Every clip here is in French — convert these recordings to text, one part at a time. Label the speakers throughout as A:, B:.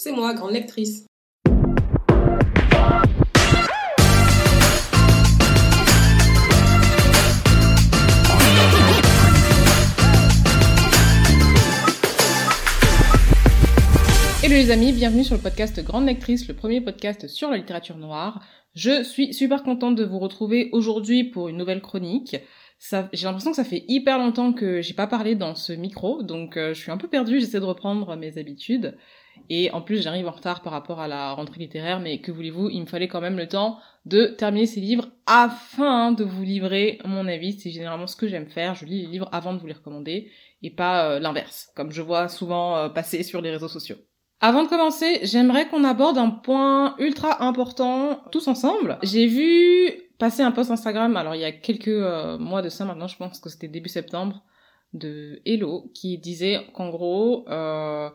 A: c'est moi, grande lectrice.
B: Hello les amis, bienvenue sur le podcast Grande Lectrice, le premier podcast sur la littérature noire. Je suis super contente de vous retrouver aujourd'hui pour une nouvelle chronique. J'ai l'impression que ça fait hyper longtemps que j'ai pas parlé dans ce micro, donc euh, je suis un peu perdue, j'essaie de reprendre mes habitudes. Et en plus, j'arrive en retard par rapport à la rentrée littéraire, mais que voulez-vous, il me fallait quand même le temps de terminer ces livres afin de vous livrer mon avis. C'est généralement ce que j'aime faire, je lis les livres avant de vous les recommander, et pas euh, l'inverse, comme je vois souvent euh, passer sur les réseaux sociaux. Avant de commencer, j'aimerais qu'on aborde un point ultra important tous ensemble. J'ai vu passer un post Instagram, alors il y a quelques euh, mois de ça maintenant, je pense que c'était début septembre, de Hello, qui disait qu'en gros, euh,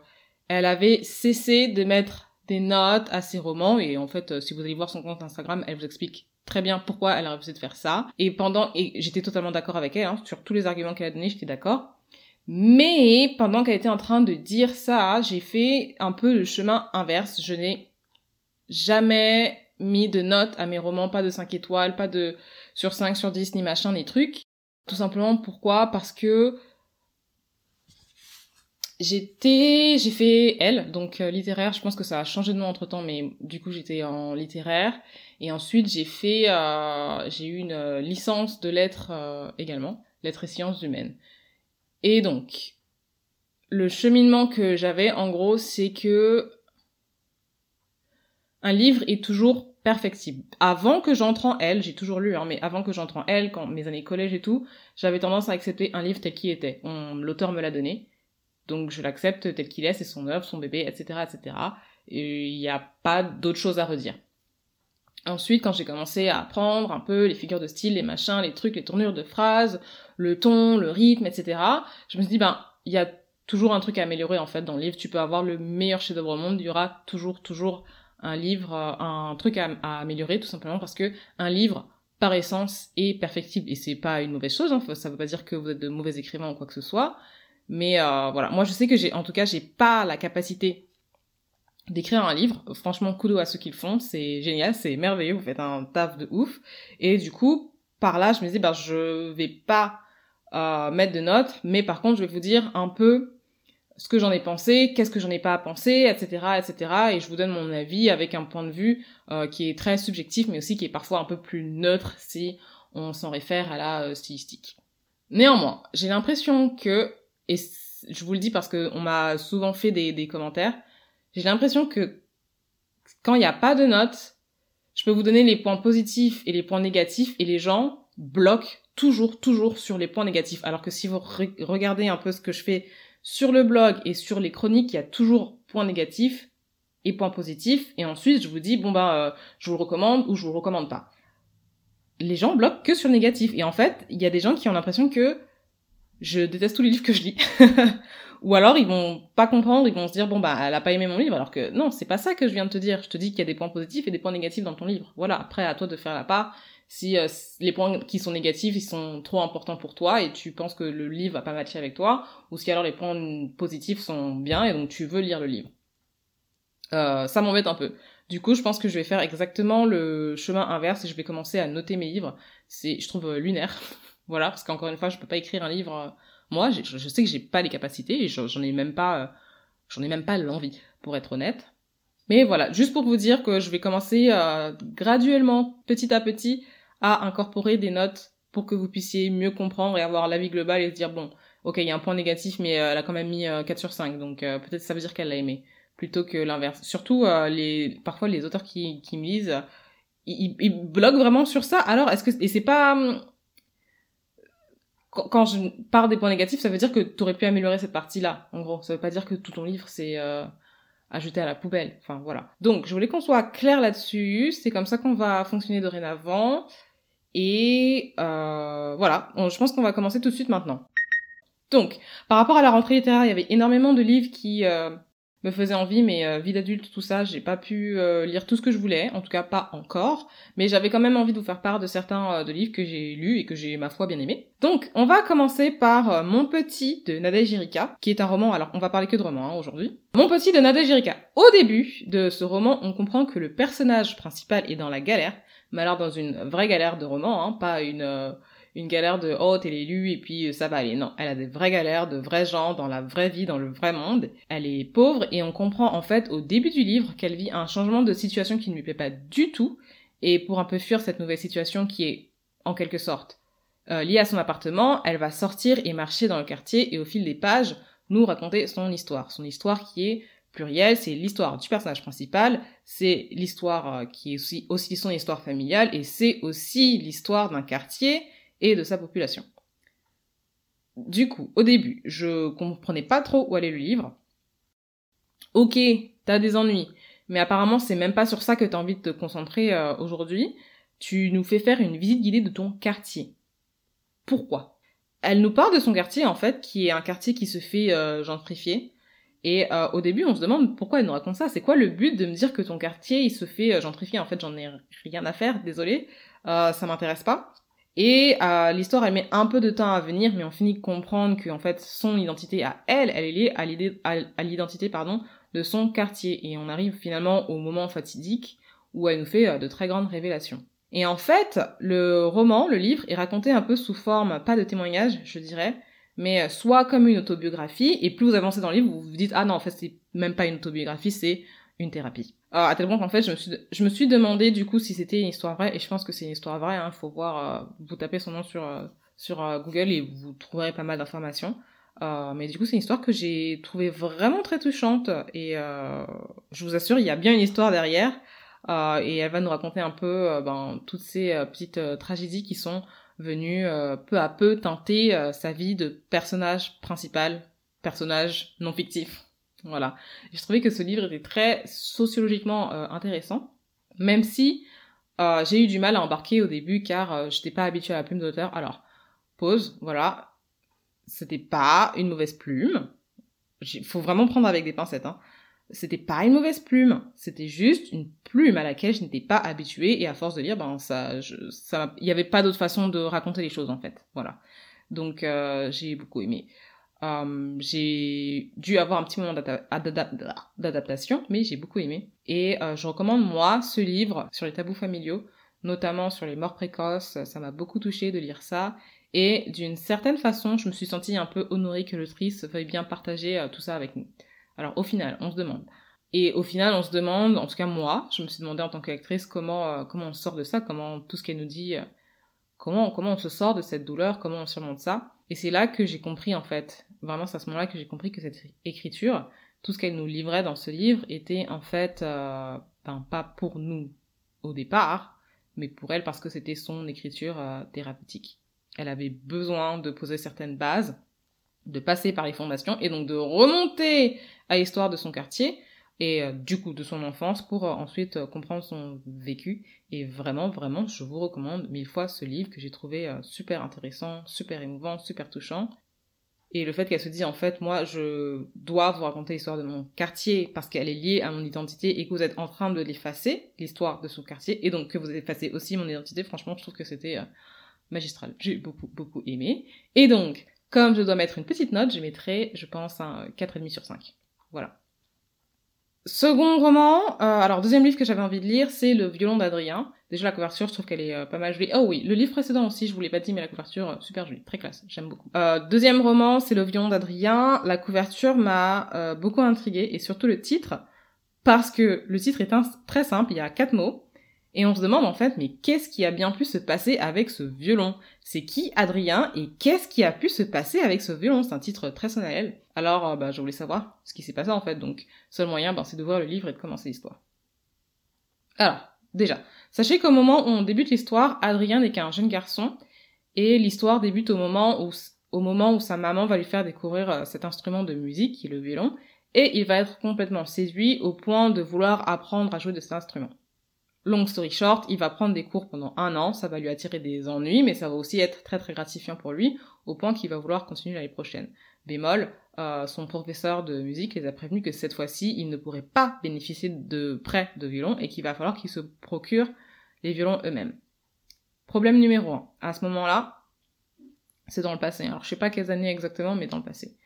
B: elle avait cessé de mettre des notes à ses romans, et en fait, euh, si vous allez voir son compte Instagram, elle vous explique très bien pourquoi elle a refusé de faire ça. Et pendant, et j'étais totalement d'accord avec elle, hein, sur tous les arguments qu'elle a donnés, j'étais d'accord. Mais pendant qu'elle était en train de dire ça, j'ai fait un peu le chemin inverse. Je n'ai jamais mis de notes à mes romans, pas de 5 étoiles, pas de sur 5, sur 10, ni machin, ni trucs. Tout simplement pourquoi? Parce que j'étais, j'ai fait L, donc euh, littéraire, je pense que ça a changé de nom entre temps, mais du coup j'étais en littéraire. Et ensuite j'ai fait, euh, j'ai eu une euh, licence de lettres également, lettres et sciences humaines. Et donc, le cheminement que j'avais, en gros, c'est que un livre est toujours perfectible. Avant que j'entre en L, j'ai toujours lu, hein, mais avant que j'entre en L, quand mes années collège et tout, j'avais tendance à accepter un livre tel qu'il était. L'auteur me l'a donné, donc je l'accepte tel qu'il est, c'est son œuvre, son bébé, etc., etc. Et il n'y a pas d'autre chose à redire. Ensuite, quand j'ai commencé à apprendre un peu les figures de style, les machins, les trucs, les tournures de phrases, le ton, le rythme, etc., je me suis dit, ben, il y a toujours un truc à améliorer, en fait, dans le livre. Tu peux avoir le meilleur chef-d'œuvre au monde, il y aura toujours, toujours un livre, euh, un truc à, améliorer, tout simplement parce que un livre, par essence, est perfectible. Et c'est pas une mauvaise chose, hein, ça veut pas dire que vous êtes de mauvais écrivains ou quoi que ce soit. Mais euh, voilà, moi je sais que j'ai, en tout cas, j'ai pas la capacité d'écrire un livre. Franchement, kudo à ceux qui le font, c'est génial, c'est merveilleux, vous faites un taf de ouf. Et du coup, par là, je me dis, bah, je vais pas euh, mettre de notes, mais par contre, je vais vous dire un peu ce que j'en ai pensé, qu'est-ce que j'en ai pas pensé, etc., etc. Et je vous donne mon avis avec un point de vue euh, qui est très subjectif, mais aussi qui est parfois un peu plus neutre si on s'en réfère à la euh, stylistique. Néanmoins, j'ai l'impression que, et je vous le dis parce que on m'a souvent fait des, commentaires, j'ai l'impression que quand il n'y a pas de notes, je peux vous donner les points positifs et les points négatifs et les gens bloquent toujours, toujours sur les points négatifs. Alors que si vous regardez un peu ce que je fais sur le blog et sur les chroniques, il y a toujours points négatifs et points positifs. Et ensuite, je vous dis, bon bah, euh, je vous le recommande ou je vous le recommande pas. Les gens bloquent que sur le négatif. Et en fait, il y a des gens qui ont l'impression que je déteste tous les livres que je lis. Ou alors ils vont pas comprendre, ils vont se dire bon bah elle a pas aimé mon livre alors que non, c'est pas ça que je viens de te dire. Je te dis qu'il y a des points positifs et des points négatifs dans ton livre. Voilà, après à toi de faire la part. Si euh, les points qui sont négatifs, ils sont trop importants pour toi et tu penses que le livre va pas matcher avec toi, ou si alors les points positifs sont bien et donc tu veux lire le livre. Euh, ça m'embête un peu. Du coup, je pense que je vais faire exactement le chemin inverse et je vais commencer à noter mes livres. C'est, je trouve, euh, lunaire. voilà, parce qu'encore une fois, je peux pas écrire un livre moi, je, sais que j'ai pas les capacités et j'en ai même pas, euh, j'en ai même pas l'envie, pour être honnête. Mais voilà, juste pour vous dire que je vais commencer euh, graduellement, petit à petit, à incorporer des notes pour que vous puissiez mieux comprendre et avoir l'avis global et se dire bon, ok, il y a un point négatif, mais euh, elle a quand même mis 4 sur 5, donc peut-être ça veut dire qu'elle l'a aimé, plutôt que l'inverse. Surtout, les, parfois les auteurs qui, qui me lisent, ils, ils, bloquent vraiment sur ça. Alors, est-ce que et c'est pas hum, quand je parle des points négatifs, ça veut dire que tu aurais pu améliorer cette partie-là. En gros, ça veut pas dire que tout ton livre c'est euh, ajouté à la poubelle. Enfin voilà. Donc, je voulais qu'on soit clair là-dessus. C'est comme ça qu'on va fonctionner dorénavant. Et euh, voilà. je pense qu'on va commencer tout de suite maintenant. Donc, par rapport à la rentrée littéraire, il y avait énormément de livres qui euh, me faisait envie, mais euh, vie d'adulte, tout ça, j'ai pas pu euh, lire tout ce que je voulais, en tout cas pas encore, mais j'avais quand même envie de vous faire part de certains euh, de livres que j'ai lus et que j'ai ma foi bien aimé. Donc, on va commencer par Mon Petit de Nadège Erika, qui est un roman, alors on va parler que de roman hein, aujourd'hui. Mon Petit de Nadège Erika. Au début de ce roman, on comprend que le personnage principal est dans la galère, mais alors dans une vraie galère de roman, hein, pas une une galère de oh t'es l'élu et puis euh, ça va aller. Non, elle a des vraies galères de vrais gens dans la vraie vie, dans le vrai monde. Elle est pauvre et on comprend en fait au début du livre qu'elle vit un changement de situation qui ne lui plaît pas du tout. Et pour un peu fuir cette nouvelle situation qui est en quelque sorte euh, liée à son appartement, elle va sortir et marcher dans le quartier et au fil des pages nous raconter son histoire. Son histoire qui est plurielle, c'est l'histoire du personnage principal, c'est l'histoire euh, qui est aussi son histoire familiale et c'est aussi l'histoire d'un quartier et de sa population. Du coup, au début, je comprenais pas trop où allait le livre. Ok, t'as des ennuis, mais apparemment c'est même pas sur ça que t'as envie de te concentrer euh, aujourd'hui. Tu nous fais faire une visite guidée de ton quartier. Pourquoi? Elle nous parle de son quartier en fait, qui est un quartier qui se fait euh, gentrifier. Et euh, au début, on se demande pourquoi elle nous raconte ça. C'est quoi le but de me dire que ton quartier il se fait gentrifier? En fait, j'en ai rien à faire, désolé, ça m'intéresse pas. Et euh, l'histoire, elle met un peu de temps à venir, mais on finit de comprendre que en fait, son identité à elle, elle est liée à l'identité pardon de son quartier. Et on arrive finalement au moment fatidique où elle nous fait euh, de très grandes révélations. Et en fait, le roman, le livre, est raconté un peu sous forme, pas de témoignage, je dirais, mais euh, soit comme une autobiographie, et plus vous avancez dans le livre, vous vous dites, ah non, en fait, c'est même pas une autobiographie, c'est une thérapie. Alors, à tel point qu'en fait, je me, suis, je me suis demandé du coup si c'était une histoire vraie, et je pense que c'est une histoire vraie, hein, faut voir, euh, vous tapez son nom sur, euh, sur euh, Google et vous trouverez pas mal d'informations. mais du coup, c'est une histoire que j'ai trouvée vraiment très touchante, et je vous assure, il y a bien une histoire derrière, et elle va nous raconter un peu ben, toutes ces petites tragédies qui sont venues peu à peu teinter sa vie de personnage principal, personnage non fictif. Voilà. Je trouvais que ce livre était très sociologiquement euh, intéressant, même si euh, j'ai eu du mal à embarquer au début car euh, j'étais pas habituée à la plume d'auteur. Alors, pause, voilà. C'était pas une mauvaise plume. Il faut vraiment prendre avec des pincettes. Hein. C'était pas une mauvaise plume, c'était juste une plume à laquelle je n'étais pas habituée et à force de lire, ben ça, ça, il y avait pas d'autre façon de raconter les choses en fait. Voilà. Donc j'ai beaucoup aimé. Euh, j'ai dû avoir un petit moment d'adaptation, mais j'ai beaucoup aimé. Et euh, je recommande, moi, ce livre sur les tabous familiaux, notamment sur les morts précoces. Ça m'a beaucoup touché de lire ça. Et d'une certaine façon, je me suis sentie un peu honorée que l'autrice veuille bien partager euh, tout ça avec nous. Alors au final, on se demande. Et au final, on se demande, en tout cas moi, je me suis demandé en tant qu'actrice comment, comment on sort de ça, comment tout ce qu'elle nous dit, comment, comment on se sort de cette douleur, comment on surmonte ça. Et c'est là que j'ai compris en fait vraiment c'est à ce moment-là que j'ai compris que cette écriture, tout ce qu'elle nous livrait dans ce livre était en fait euh, ben, pas pour nous au départ, mais pour elle parce que c'était son écriture euh, thérapeutique. Elle avait besoin de poser certaines bases, de passer par les fondations et donc de remonter à l'histoire de son quartier et euh, du coup de son enfance pour ensuite comprendre son vécu. Et vraiment, vraiment, je vous recommande mille fois ce livre que j'ai trouvé super intéressant, super émouvant, super touchant et le fait qu'elle se dise, en fait, moi, je dois vous raconter l'histoire de mon quartier parce qu'elle est liée à mon identité et que vous êtes en train de l'effacer, l'histoire de son quartier, et donc que vous effacez aussi mon identité, franchement, je trouve que c'était euh, magistral. J'ai beaucoup, beaucoup aimé. Et donc, comme je dois mettre une petite note, je mettrai, je pense, un 4,5 sur 5. Voilà. Second roman, euh, alors deuxième livre que j'avais envie de lire, c'est Le violon d'Adrien. Déjà la couverture, je trouve qu'elle est euh, pas mal jolie. Oh oui, le livre précédent aussi, je vous l'ai pas dit, mais la couverture, euh, super jolie, très classe, j'aime beaucoup. deuxième roman, c'est Le violon d'Adrien. La couverture m'a beaucoup intriguée, et surtout le titre, parce que le titre est très simple, il y a quatre mots, et on se demande en fait, mais qu'est-ce qui a bien pu se passer avec ce violon? C'est qui Adrien et qu'est-ce qui a pu se passer avec ce violon? C'est un titre très sonal. Alors, euh, bah, je voulais savoir ce qui s'est passé en fait, donc seul moyen, bah, c'est de voir le livre et de commencer l'histoire. Alors, déjà, sachez qu'au moment où on débute l'histoire, Adrien n'est qu'un jeune garçon, et l'histoire débute au moment où, au moment où sa maman va lui faire découvrir euh, cet instrument de musique, qui est le violon, et il va être complètement séduit au point de vouloir apprendre à jouer de cet instrument. Long story short, il va prendre des cours pendant un an, ça va lui attirer des ennuis, mais ça va aussi être très très gratifiant pour lui, au point qu'il va vouloir continuer l'année prochaine. Bémol, son professeur de musique les a prévenus que cette fois-ci, ils ne pourraient pas bénéficier de prêts de violon et qu'il va falloir qu'ils se procurent les violons eux-mêmes. Problème numéro un. À ce moment-là, c'est dans le passé. Alors je sais pas quelles années exactement, mais dans le passé.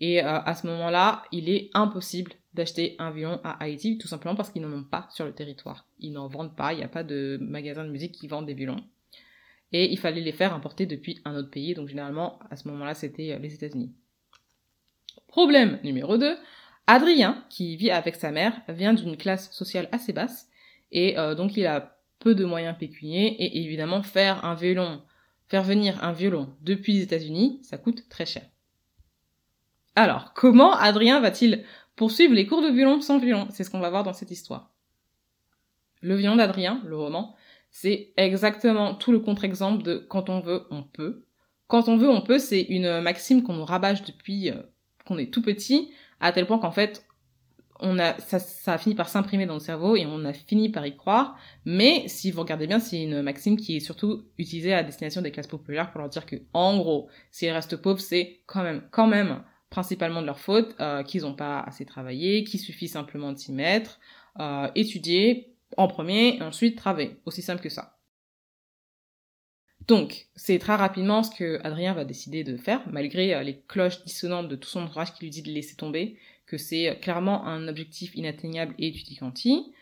B: Et euh, à ce moment-là, il est impossible d'acheter un violon à Haïti, tout simplement parce qu'ils n'en ont pas sur le territoire. Ils n'en vendent pas, il n'y a pas de magasin de musique qui vendent des violons. Et il fallait les faire importer depuis un autre pays, donc généralement, à ce moment-là, c'était euh, les États-Unis. Problème numéro 2, Adrien, qui vit avec sa mère, vient d'une classe sociale assez basse, et euh, donc il a peu de moyens pécuniers, et évidemment faire un violon, faire venir un violon depuis les États-Unis, ça coûte très cher. Alors, comment Adrien va-t-il poursuivre les cours de violon sans violon? C'est ce qu'on va voir dans cette histoire. Le violon d'Adrien, le roman, c'est exactement tout le contre-exemple de quand on veut, on peut. Quand on veut, on peut, c'est une maxime qu'on nous rabâche depuis euh, qu'on est tout petit, à tel point qu'en fait, on a, ça, ça a fini par s'imprimer dans le cerveau et on a fini par y croire. Mais si vous regardez bien, c'est une maxime qui est surtout utilisée à destination des classes populaires pour leur dire que, en gros, s'ils restent pauvres, c'est quand même, quand même, principalement de leur faute, euh, qu'ils n'ont pas assez travaillé, qu'il suffit simplement de s'y mettre, euh, étudier en premier et ensuite travailler. Aussi simple que ça. Donc, c'est très rapidement ce que Adrien va décider de faire, malgré euh, les cloches dissonantes de tout son entourage qui lui dit de laisser tomber, que c'est euh, clairement un objectif inatteignable et étudianti.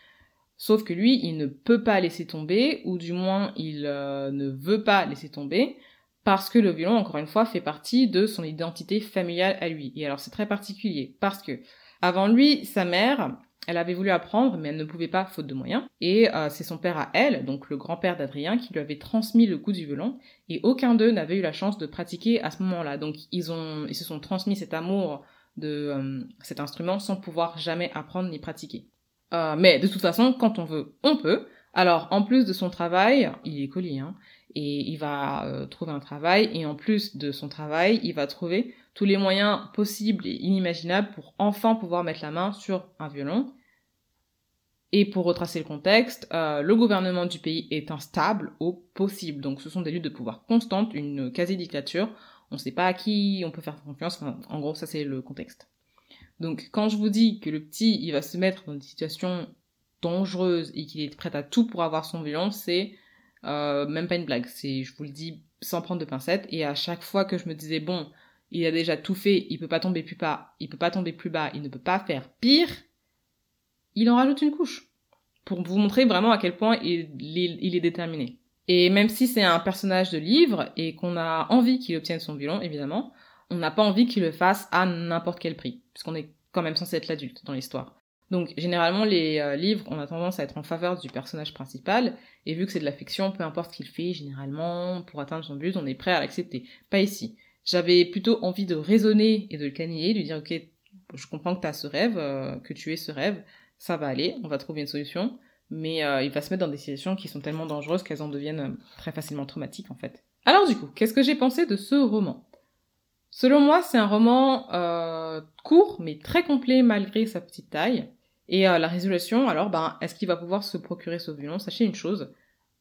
B: Sauf que lui, il ne peut pas laisser tomber, ou du moins, il euh, ne veut pas laisser tomber, parce que le violon, encore une fois, fait partie de son identité familiale à lui. Et alors, c'est très particulier, parce que, avant lui, sa mère, elle avait voulu apprendre, mais elle ne pouvait pas, faute de moyens. Et euh, c'est son père à elle, donc le grand-père d'Adrien, qui lui avait transmis le goût du violon. Et aucun d'eux n'avait eu la chance de pratiquer à ce moment-là. Donc ils, ont, ils se sont transmis cet amour de euh, cet instrument sans pouvoir jamais apprendre ni pratiquer. Euh, mais de toute façon, quand on veut, on peut. Alors, en plus de son travail, il est écolier, hein, et il va trouver un travail, et en plus de son travail, il va trouver tous les moyens possibles et inimaginables pour enfin pouvoir mettre la main sur un violon. Et pour retracer le contexte, euh, le gouvernement du pays est instable au possible. Donc ce sont des luttes de pouvoir constantes, une quasi-dictature. On ne sait pas à qui on peut faire confiance. en gros, ça c'est le contexte. Donc quand je vous dis que le petit, il va se mettre dans une situation dangereuse et qu'il est prêt à tout pour avoir son violon, c'est euh, même pas une blague. C'est, je vous le dis sans prendre de pincettes. Et à chaque fois que je me disais bon, il a déjà tout fait, il peut pas tomber plus bas, il peut pas tomber plus bas, il ne peut pas faire pire, il en rajoute une couche. Pour vous montrer vraiment à quel point il, est déterminé. Et même si c'est un personnage de livre et qu'on a envie qu'il obtienne son violon, évidemment, on n'a pas envie qu'il le fasse à n'importe quel prix, puisqu'on est quand même censé être l'adulte dans l'histoire. Donc généralement les euh, livres, on a tendance à être en faveur du personnage principal, et vu que c'est de la fiction, peu importe ce qu'il fait, généralement, pour atteindre son but, on est prêt à l'accepter. Pas ici. J'avais plutôt envie de raisonner et de le caniller, de lui dire ok, je comprends que tu as ce rêve, euh, que tu es ce rêve, ça va aller, on va trouver une solution, mais euh, il va se mettre dans des situations qui sont tellement dangereuses qu'elles en deviennent euh, très facilement traumatiques en fait. Alors du coup, qu'est-ce que j'ai pensé de ce roman? Selon moi, c'est un roman euh, court mais très complet malgré sa petite taille. Et la résolution, alors, ben, est-ce qu'il va pouvoir se procurer ce violon? Sachez une chose,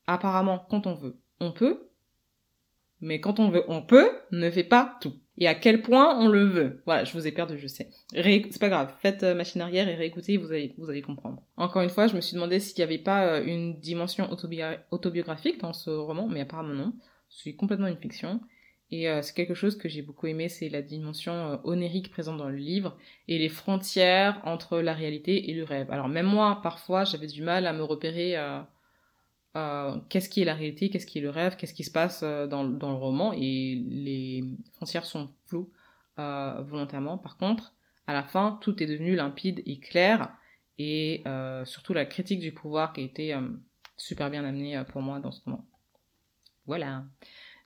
B: apparemment, quand on veut, on peut, mais quand on veut, on peut, ne fait pas tout et à quel point on le veut. Voilà, je vous ai perdu, je sais. C'est pas grave, faites euh, machine arrière et réécoutez, vous allez, vous allez comprendre. Encore une fois, je me suis demandé s'il n'y avait pas euh, une dimension autobiographique dans ce roman, mais apparemment non. C'est complètement une fiction. Et euh, c'est quelque chose que j'ai beaucoup aimé, c'est la dimension onérique présente dans le livre et les frontières entre la réalité et le rêve. Alors même moi, parfois, j'avais du mal à me repérer euh, qu'est-ce qui est la réalité, qu'est-ce qui est le rêve, qu'est-ce qui se passe euh, dans, le roman, et les frontières sont floues euh, volontairement. Par contre, à la fin, tout est devenu limpide et clair, et surtout la critique du pouvoir qui a été super bien amenée pour moi dans ce roman. Voilà.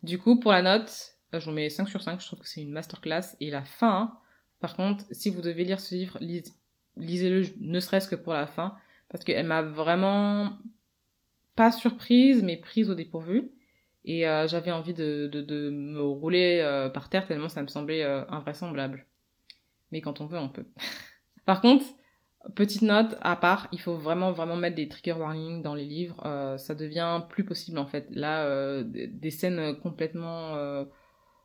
B: Du coup, pour la note, je vous mets 5 sur 5, je trouve que c'est une masterclass, et la fin, par contre, si vous devez lire ce livre, lisez-le ne serait-ce que pour la fin, parce qu'elle m'a vraiment pas surprise, mais prise au dépourvu. Et euh, j'avais envie de, me rouler euh, par terre tellement ça me semblait euh, invraisemblable. Mais quand on veut, on peut. par contre, petite note à part, il faut vraiment vraiment mettre des trigger warnings dans les livres. ça devient plus possible en fait. Là, des scènes complètement,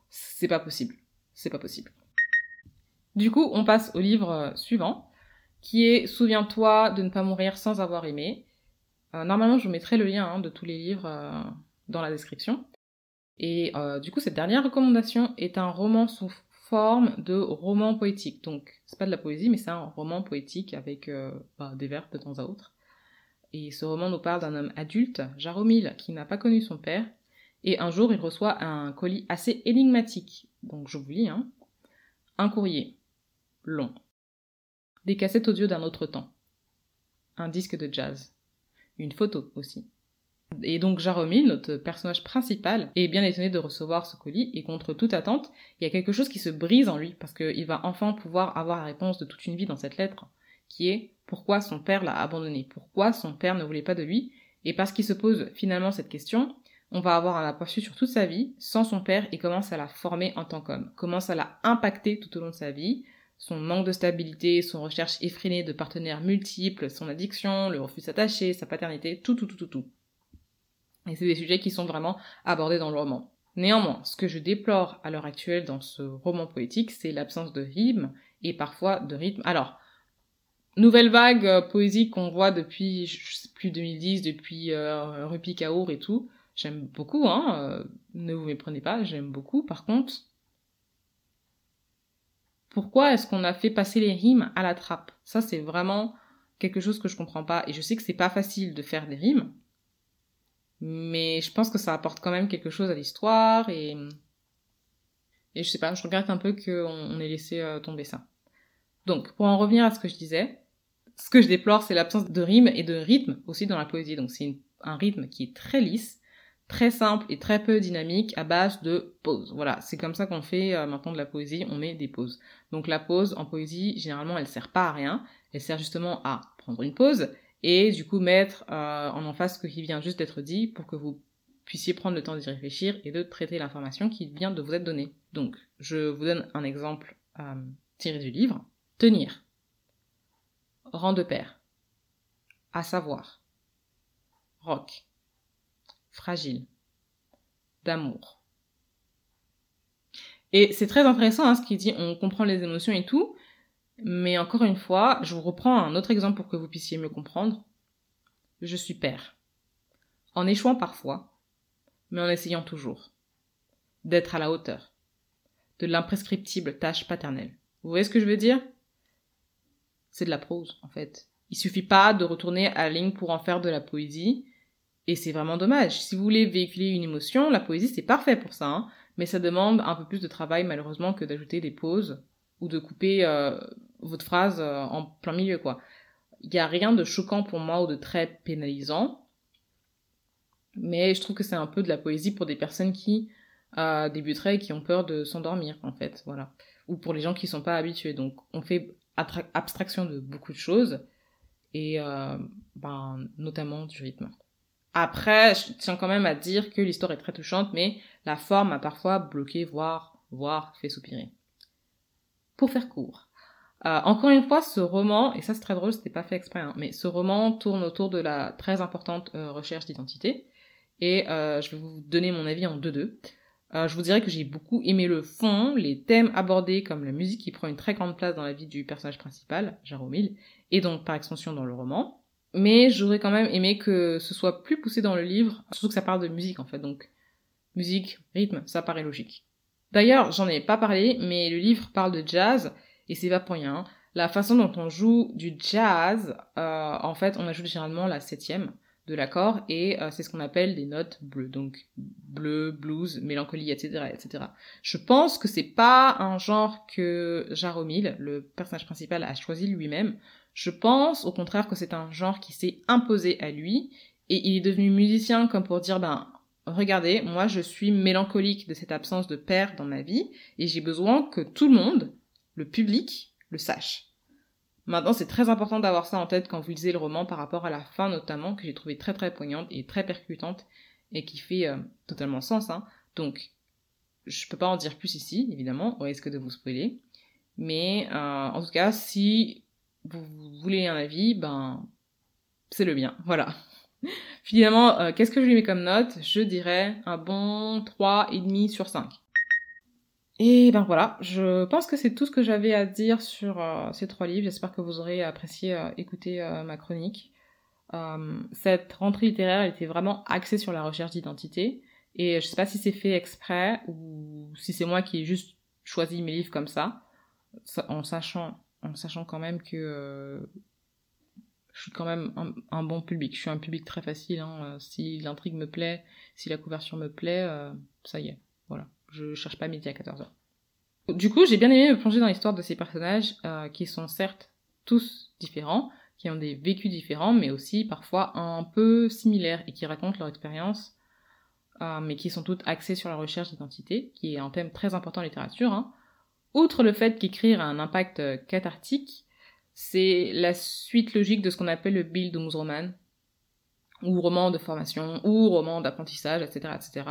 B: c'est pas possible. C'est pas possible. Du coup, on passe au livre suivant, qui est Souviens-toi de ne pas mourir sans avoir aimé. Euh, normalement, je vous mettrai le lien hein, de tous les livres euh, dans la description. Et euh, du coup, cette dernière recommandation est un roman sous forme de roman poétique. Donc, c'est pas de la poésie, mais c'est un roman poétique avec bah, des vers de temps à autre. Et ce roman nous parle d'un homme adulte, Jaromil, qui n'a pas connu son père. Et un jour, il reçoit un colis assez énigmatique. Donc, je vous lis, hein. Un courrier. Long. Des cassettes audio d'un autre temps. Un disque de jazz. Une photo aussi. Et donc Jaromil, notre personnage principal, est bien étonné de recevoir ce colis et contre toute attente, il y a quelque chose qui se brise en lui parce qu'il va enfin pouvoir avoir la réponse de toute une vie dans cette lettre, qui est pourquoi son père l'a abandonné, pourquoi son père ne voulait pas de lui, et parce qu'il se pose finalement cette question, on va avoir un aperçu sur toute sa vie sans son père et comment ça l'a formé en tant qu'homme, comment ça l'a impacté tout au long de sa vie, son manque de stabilité, son recherche effrénée de partenaires multiples, son addiction, le refus de sa paternité, tout, tout, tout, tout, tout. Et c'est des sujets qui sont vraiment abordés dans le roman. Néanmoins, ce que je déplore à l'heure actuelle dans ce roman poétique, c'est l'absence de rythme et parfois de rythme. Alors, nouvelle vague euh, poésie qu'on voit depuis, je sais plus 2010, depuis euh, Rupi Kaur et tout. J'aime beaucoup, hein. Euh, ne vous méprenez pas, j'aime beaucoup. Par contre, pourquoi est-ce qu'on a fait passer les rimes à la trappe? Ça, c'est vraiment quelque chose que je comprends pas. Et je sais que c'est pas facile de faire des rimes, mais je pense que ça apporte quand même quelque chose à l'histoire et et je sais pas, je regrette un peu qu'on ait laissé euh, tomber ça. Donc, pour en revenir à ce que je disais, ce que je déplore, c'est l'absence de rime et de rythme aussi dans la poésie. Donc, c'est un rythme qui est très lisse, très simple et très peu dynamique à base de pauses. Voilà, c'est comme ça qu'on fait euh, maintenant de la poésie, on met des pauses. Donc la pause en poésie, généralement, elle sert pas à rien, elle sert justement à prendre une pause et du coup mettre euh, en en face ce qui vient juste d'être dit pour que vous puissiez prendre le temps d'y réfléchir et de traiter l'information qui vient de vous être donnée. Donc, je vous donne un exemple euh, tiré du livre. Tenir. Rang de père. À savoir. Rock fragile, d'amour. Et c'est très intéressant hein, ce qu'il dit, on comprend les émotions et tout, mais encore une fois, je vous reprends un autre exemple pour que vous puissiez mieux comprendre. Je suis père. En échouant parfois, mais en essayant toujours. D'être à la hauteur. De l'imprescriptible tâche paternelle. Vous voyez ce que je veux dire? C'est de la prose, en fait. Il suffit pas de retourner à la ligne pour en faire de la poésie, et c'est vraiment dommage. Si vous voulez véhiculer une émotion, la poésie c'est parfait pour ça, hein. mais ça demande un peu plus de travail malheureusement que d'ajouter des pauses ou de couper euh, votre phrase euh, en plein milieu quoi. Il n'y a rien de choquant pour moi ou de très pénalisant, mais je trouve que c'est un peu de la poésie pour des personnes qui euh, débuteraient et qui ont peur de s'endormir en fait, voilà. Ou pour les gens qui sont pas habitués. Donc on fait abstraction de beaucoup de choses et ben, notamment du rythme. Après, je tiens quand même à dire que l'histoire est très touchante, mais la forme a parfois bloqué, voire, voire fait soupirer. Pour faire court. Euh, encore une fois, ce roman, et ça c'est très drôle, c'était pas fait exprès, hein, mais ce roman tourne autour de la très importante euh, recherche d'identité, et euh, je vais vous donner mon avis en deux-deux. je vous dirais que j'ai beaucoup aimé le fond, les thèmes abordés comme la musique qui prend une très grande place dans la vie du personnage principal, Jaromil, et donc par extension dans le roman mais j'aurais quand même aimé que ce soit plus poussé dans le livre, surtout que ça parle de musique en fait, donc musique, rythme, ça paraît logique. D'ailleurs, j'en ai pas parlé, mais le livre parle de jazz, et c'est pas pour rien. La façon dont on joue du jazz, euh, en fait, on ajoute généralement la septième de l'accord, et euh, c'est ce qu'on appelle des notes bleues, donc bleu, blues, mélancolie, etc., etc. Je pense que c'est pas un genre que Jaromil, le personnage principal, a choisi lui-même. Je pense au contraire que c'est un genre qui s'est imposé à lui et il est devenu musicien comme pour dire ben regardez, moi je suis mélancolique de cette absence de père dans ma vie et j'ai besoin que tout le monde, le public, le sache. Maintenant, c'est très important d'avoir ça en tête quand vous lisez le roman par rapport à la fin notamment que j'ai trouvé très très poignante et très percutante et qui fait euh, totalement sens. Hein. Donc, je peux pas en dire plus ici, évidemment, au risque de vous spoiler. Mais euh, en tout cas, si vous voulez un avis, ben c'est le bien. Voilà. Finalement, euh, qu'est-ce que je lui mets comme note? Je dirais un bon 3,5 sur 5. Et ben voilà, je pense que c'est tout ce que j'avais à dire sur euh, ces trois livres. J'espère que vous aurez apprécié euh, écouter ma chronique. cette rentrée littéraire était vraiment axée sur la recherche d'identité. Et je sais pas si c'est fait exprès ou si c'est moi qui ai juste choisi mes livres comme ça, en sachant, en sachant quand même que je suis quand même un, bon public. Je suis un public très facile. Hein. Si l'intrigue me plaît, si la couverture me plaît, ça y est. Voilà. Je cherche pas midi à 14h. Du coup, j'ai bien aimé me plonger dans l'histoire de ces personnages euh, qui sont certes tous différents, qui ont des vécus différents, mais aussi parfois un peu similaires et qui racontent leur expérience, euh, mais qui sont toutes axées sur la recherche d'identité, qui est un thème très important en littérature. Hein. Outre le fait qu'écrire a un impact euh, cathartique, c'est la suite logique de ce qu'on appelle le Bildungsroman, ou roman de formation, ou roman d'apprentissage, etc., etc.,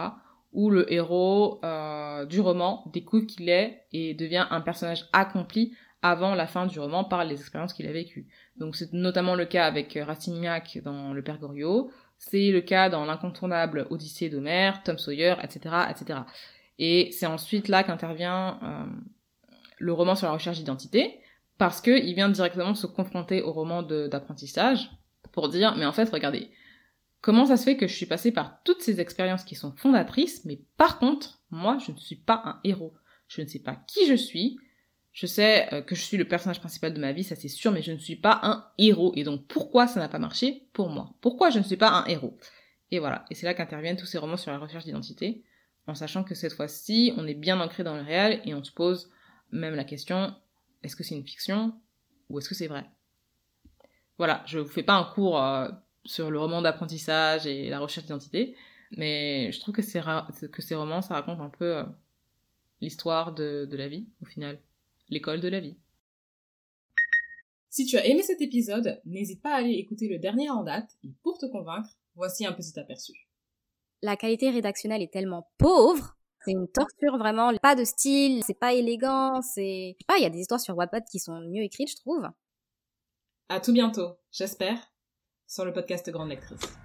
B: où le héros euh, du roman découvre qu'il est et devient un personnage accompli avant la fin du roman par les expériences qu'il a vécues. Donc c'est notamment le cas avec Rastignac dans Le Père Goriot, c'est le cas dans l'incontournable Odyssée d'Homère, Tom Sawyer, etc., etc. Et c'est ensuite là qu'intervient euh, le roman sur la recherche d'identité, parce qu'il vient directement se confronter au roman d'apprentissage pour dire, mais en fait, regardez, Comment ça se fait que je suis passée par toutes ces expériences qui sont fondatrices, mais par contre, moi, je ne suis pas un héros. Je ne sais pas qui je suis. Je sais euh, que je suis le personnage principal de ma vie, ça c'est sûr, mais je ne suis pas un héros. Et donc, pourquoi ça n'a pas marché pour moi? Pourquoi je ne suis pas un héros? Et voilà. Et c'est là qu'interviennent tous ces romans sur la recherche d'identité, en sachant que cette fois-ci, on est bien ancré dans le réel et on se pose même la question est-ce que c'est une fiction ou est-ce que c'est vrai? Voilà, je vous fais pas un cours euh, sur le roman d'apprentissage et la recherche d'identité. Mais je trouve que, c'est que ces romans, ça raconte un peu euh, l'histoire de, de la vie, au final. L'école de la vie. Si tu as aimé cet épisode, n'hésite pas à aller écouter le dernier en date, et pour te convaincre, voici un petit aperçu.
A: La qualité rédactionnelle est tellement pauvre, c'est une torture vraiment, pas de style, c'est pas élégant, c'est... pas, il y a des histoires sur Wattpad qui sont mieux écrites, je trouve.
B: À tout bientôt, j'espère, sur le podcast Grande Lectrice.